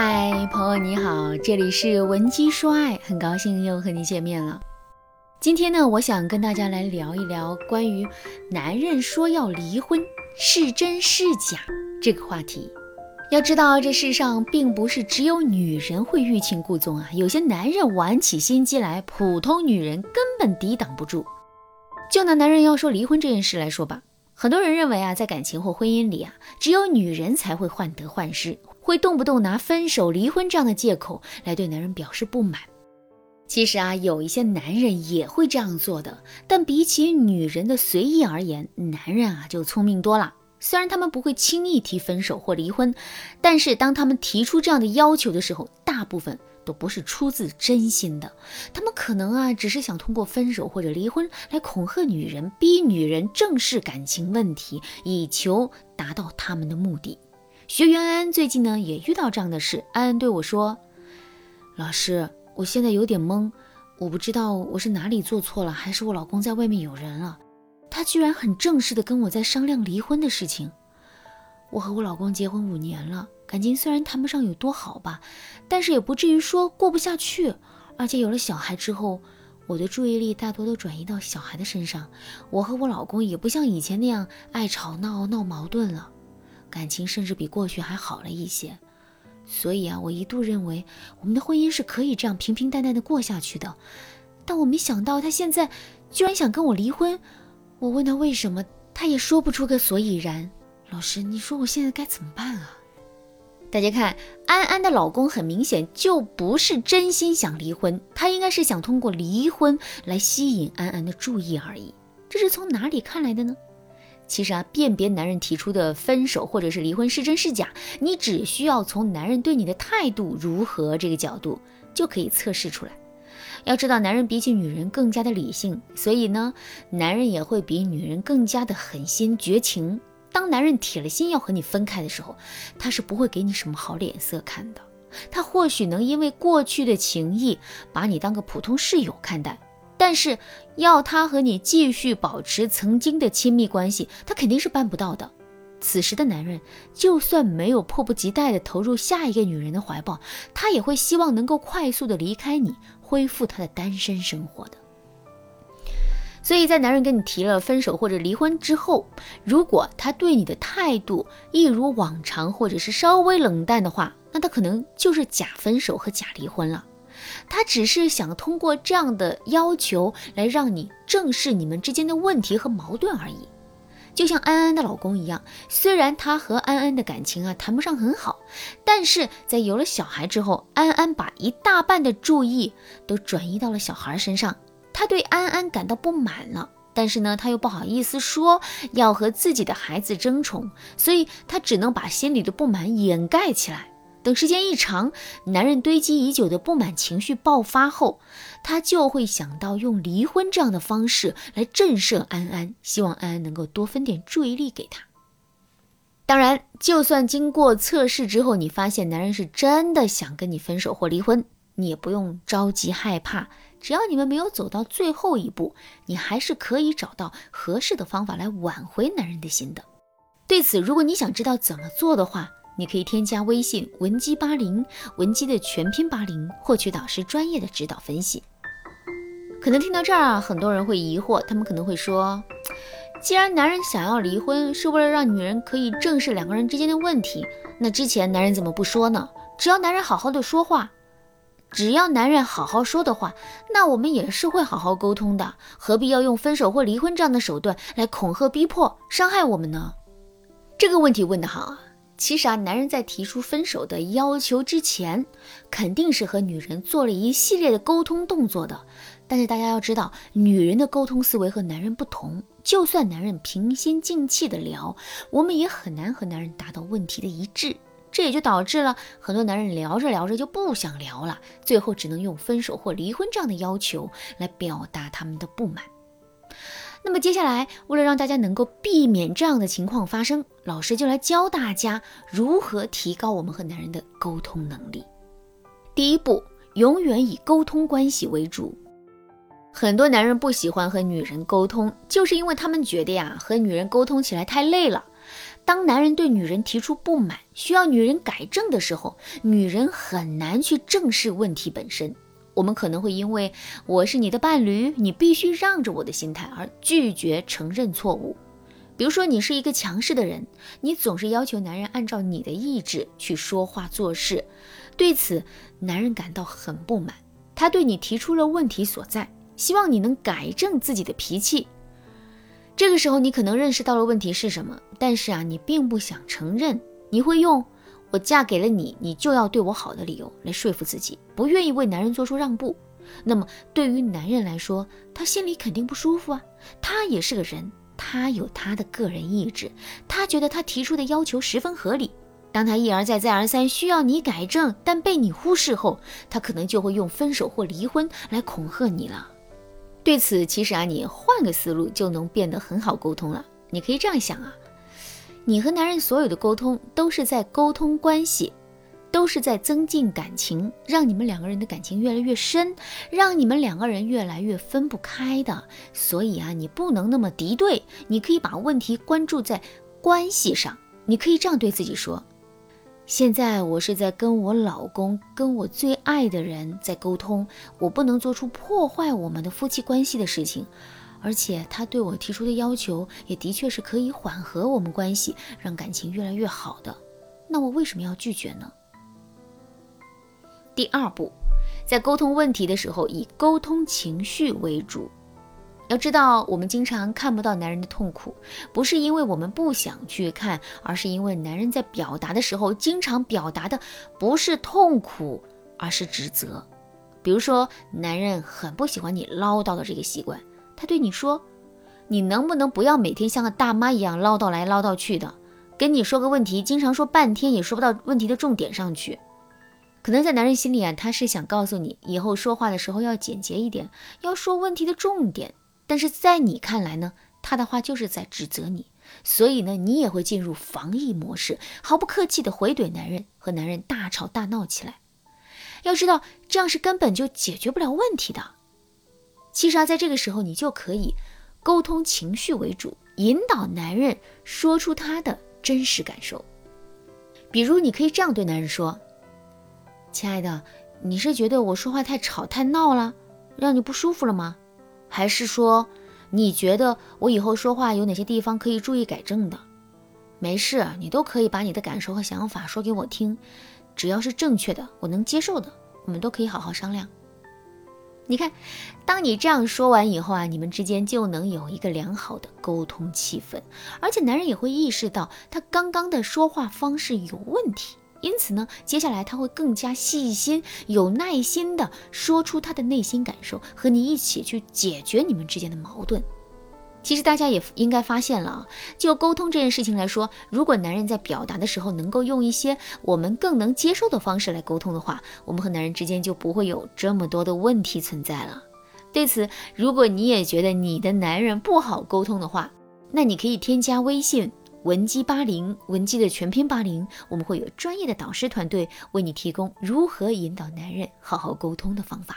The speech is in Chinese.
嗨，朋友你好，这里是文姬说爱，很高兴又和你见面了。今天呢，我想跟大家来聊一聊关于男人说要离婚是真是假这个话题。要知道，这世上并不是只有女人会欲擒故纵啊，有些男人玩起心机来，普通女人根本抵挡不住。就拿男人要说离婚这件事来说吧，很多人认为啊，在感情或婚姻里啊，只有女人才会患得患失。会动不动拿分手、离婚这样的借口来对男人表示不满。其实啊，有一些男人也会这样做的，但比起女人的随意而言，男人啊就聪明多了。虽然他们不会轻易提分手或离婚，但是当他们提出这样的要求的时候，大部分都不是出自真心的。他们可能啊，只是想通过分手或者离婚来恐吓女人，逼女人正视感情问题，以求达到他们的目的。学员安安最近呢也遇到这样的事，安安对我说：“老师，我现在有点懵，我不知道我是哪里做错了，还是我老公在外面有人了。他居然很正式的跟我在商量离婚的事情。我和我老公结婚五年了，感情虽然谈不上有多好吧，但是也不至于说过不下去。而且有了小孩之后，我的注意力大多都转移到小孩的身上，我和我老公也不像以前那样爱吵闹、闹矛盾了。”感情甚至比过去还好了一些，所以啊，我一度认为我们的婚姻是可以这样平平淡淡的过下去的。但我没想到他现在居然想跟我离婚。我问他为什么，他也说不出个所以然。老师，你说我现在该怎么办啊？大家看，安安的老公很明显就不是真心想离婚，他应该是想通过离婚来吸引安安的注意而已。这是从哪里看来的呢？其实啊，辨别男人提出的分手或者是离婚是真是假，你只需要从男人对你的态度如何这个角度就可以测试出来。要知道，男人比起女人更加的理性，所以呢，男人也会比女人更加的狠心绝情。当男人铁了心要和你分开的时候，他是不会给你什么好脸色看的。他或许能因为过去的情谊，把你当个普通室友看待。但是要他和你继续保持曾经的亲密关系，他肯定是办不到的。此时的男人，就算没有迫不及待地投入下一个女人的怀抱，他也会希望能够快速地离开你，恢复他的单身生活的。所以在男人跟你提了分手或者离婚之后，如果他对你的态度一如往常，或者是稍微冷淡的话，那他可能就是假分手和假离婚了。他只是想通过这样的要求来让你正视你们之间的问题和矛盾而已，就像安安的老公一样，虽然他和安安的感情啊谈不上很好，但是在有了小孩之后，安安把一大半的注意都转移到了小孩身上，他对安安感到不满了，但是呢，他又不好意思说要和自己的孩子争宠，所以他只能把心里的不满掩盖起来。等时间一长，男人堆积已久的不满情绪爆发后，他就会想到用离婚这样的方式来震慑安安，希望安安能够多分点注意力给他。当然，就算经过测试之后，你发现男人是真的想跟你分手或离婚，你也不用着急害怕。只要你们没有走到最后一步，你还是可以找到合适的方法来挽回男人的心的。对此，如果你想知道怎么做的话，你可以添加微信文姬八零，文姬的全拼八零，获取导师专业的指导分析。可能听到这儿啊，很多人会疑惑，他们可能会说，既然男人想要离婚是为了让女人可以正视两个人之间的问题，那之前男人怎么不说呢？只要男人好好的说话，只要男人好好说的话，那我们也是会好好沟通的，何必要用分手或离婚这样的手段来恐吓、逼迫、伤害我们呢？这个问题问得好啊！其实啊，男人在提出分手的要求之前，肯定是和女人做了一系列的沟通动作的。但是大家要知道，女人的沟通思维和男人不同。就算男人平心静气的聊，我们也很难和男人达到问题的一致。这也就导致了很多男人聊着聊着就不想聊了，最后只能用分手或离婚这样的要求来表达他们的不满。那么接下来，为了让大家能够避免这样的情况发生，老师就来教大家如何提高我们和男人的沟通能力。第一步，永远以沟通关系为主。很多男人不喜欢和女人沟通，就是因为他们觉得呀，和女人沟通起来太累了。当男人对女人提出不满，需要女人改正的时候，女人很难去正视问题本身。我们可能会因为我是你的伴侣，你必须让着我的心态而拒绝承认错误。比如说，你是一个强势的人，你总是要求男人按照你的意志去说话做事，对此男人感到很不满。他对你提出了问题所在，希望你能改正自己的脾气。这个时候，你可能认识到了问题是什么，但是啊，你并不想承认。你会用“我嫁给了你，你就要对我好的”理由来说服自己，不愿意为男人做出让步。那么，对于男人来说，他心里肯定不舒服啊。他也是个人，他有他的个人意志，他觉得他提出的要求十分合理。当他一而再、再而三需要你改正，但被你忽视后，他可能就会用分手或离婚来恐吓你了。对此，其实啊，你换个思路就能变得很好沟通了。你可以这样想啊，你和男人所有的沟通都是在沟通关系，都是在增进感情，让你们两个人的感情越来越深，让你们两个人越来越分不开的。所以啊，你不能那么敌对，你可以把问题关注在关系上。你可以这样对自己说。现在我是在跟我老公、跟我最爱的人在沟通，我不能做出破坏我们的夫妻关系的事情，而且他对我提出的要求也的确是可以缓和我们关系，让感情越来越好的。那我为什么要拒绝呢？第二步，在沟通问题的时候，以沟通情绪为主。要知道，我们经常看不到男人的痛苦，不是因为我们不想去看，而是因为男人在表达的时候，经常表达的不是痛苦，而是指责。比如说，男人很不喜欢你唠叨的这个习惯，他对你说：“你能不能不要每天像个大妈一样唠叨来唠叨去的？跟你说个问题，经常说半天也说不到问题的重点上去。”可能在男人心里啊，他是想告诉你，以后说话的时候要简洁一点，要说问题的重点。但是在你看来呢，他的话就是在指责你，所以呢，你也会进入防御模式，毫不客气的回怼男人，和男人大吵大闹起来。要知道，这样是根本就解决不了问题的。其实啊，在这个时候，你就可以沟通情绪为主，引导男人说出他的真实感受。比如，你可以这样对男人说：“亲爱的，你是觉得我说话太吵太闹了，让你不舒服了吗？”还是说，你觉得我以后说话有哪些地方可以注意改正的？没事，你都可以把你的感受和想法说给我听，只要是正确的，我能接受的，我们都可以好好商量。你看，当你这样说完以后啊，你们之间就能有一个良好的沟通气氛，而且男人也会意识到他刚刚的说话方式有问题。因此呢，接下来他会更加细心、有耐心地说出他的内心感受，和你一起去解决你们之间的矛盾。其实大家也应该发现了，就沟通这件事情来说，如果男人在表达的时候能够用一些我们更能接受的方式来沟通的话，我们和男人之间就不会有这么多的问题存在了。对此，如果你也觉得你的男人不好沟通的话，那你可以添加微信。文姬八零，文姬的全拼八零，我们会有专业的导师团队为你提供如何引导男人好好沟通的方法。